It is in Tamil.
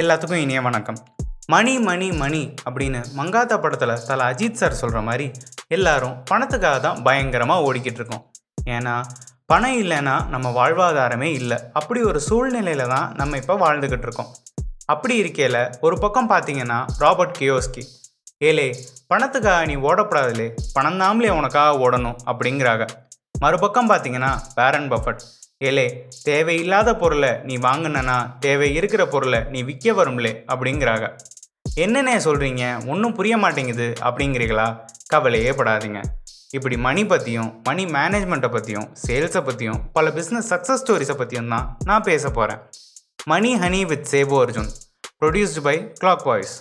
எல்லாத்துக்கும் இனிய வணக்கம். மணி மணி மணி அப்படின்னு மங்காத்தா படத்தில் தல அஜித் சார் சொல்கிற மாதிரி எல்லாரும் பணத்துக்காக தான் பயங்கரமாக ஓடிக்கிட்டு இருக்கோம். ஏன்னா பணம் இல்லைன்னா நம்ம வாழ்வாதாரமே இல்லை. அப்படி ஒரு சூழ்நிலையில தான் நம்ம இப்போ வாழ்ந்துக்கிட்டு இருக்கோம். அப்படி இருக்கையில் ஒரு பக்கம் பார்த்தீங்கன்னா ராபர்ட் கியோஸ்கி ஏலே பணத்துக்காக நீ ஓடப்படாதுலே பணம் தாமலே உனக்காக ஓடணும் அப்படிங்கிறாங்க. மறுபக்கம் பார்த்தீங்கன்னா பேரன் பஃபட் ஏலே தேவையில்லாத பொருளை நீ வாங்கினனா தேவை இருக்கிற பொருளை நீ விற்க வரும்லே அப்படிங்கிறாங்க என்னென்ன சொல்கிறீங்க ஒன்றும் புரிய மாட்டேங்குது அப்படிங்கிறீங்களா கவலையே படாதீங்க. இப்படி மணி பற்றியும் மணி மேனேஜ்மெண்ட்டை பற்றியும் சேல்ஸை பற்றியும் பல பிஸ்னஸ் சக்ஸஸ் ஸ்டோரிஸை பற்றியும் தான் நான் பேச போகிறேன் money honey with சேபோ Arjun. Produced by clock voice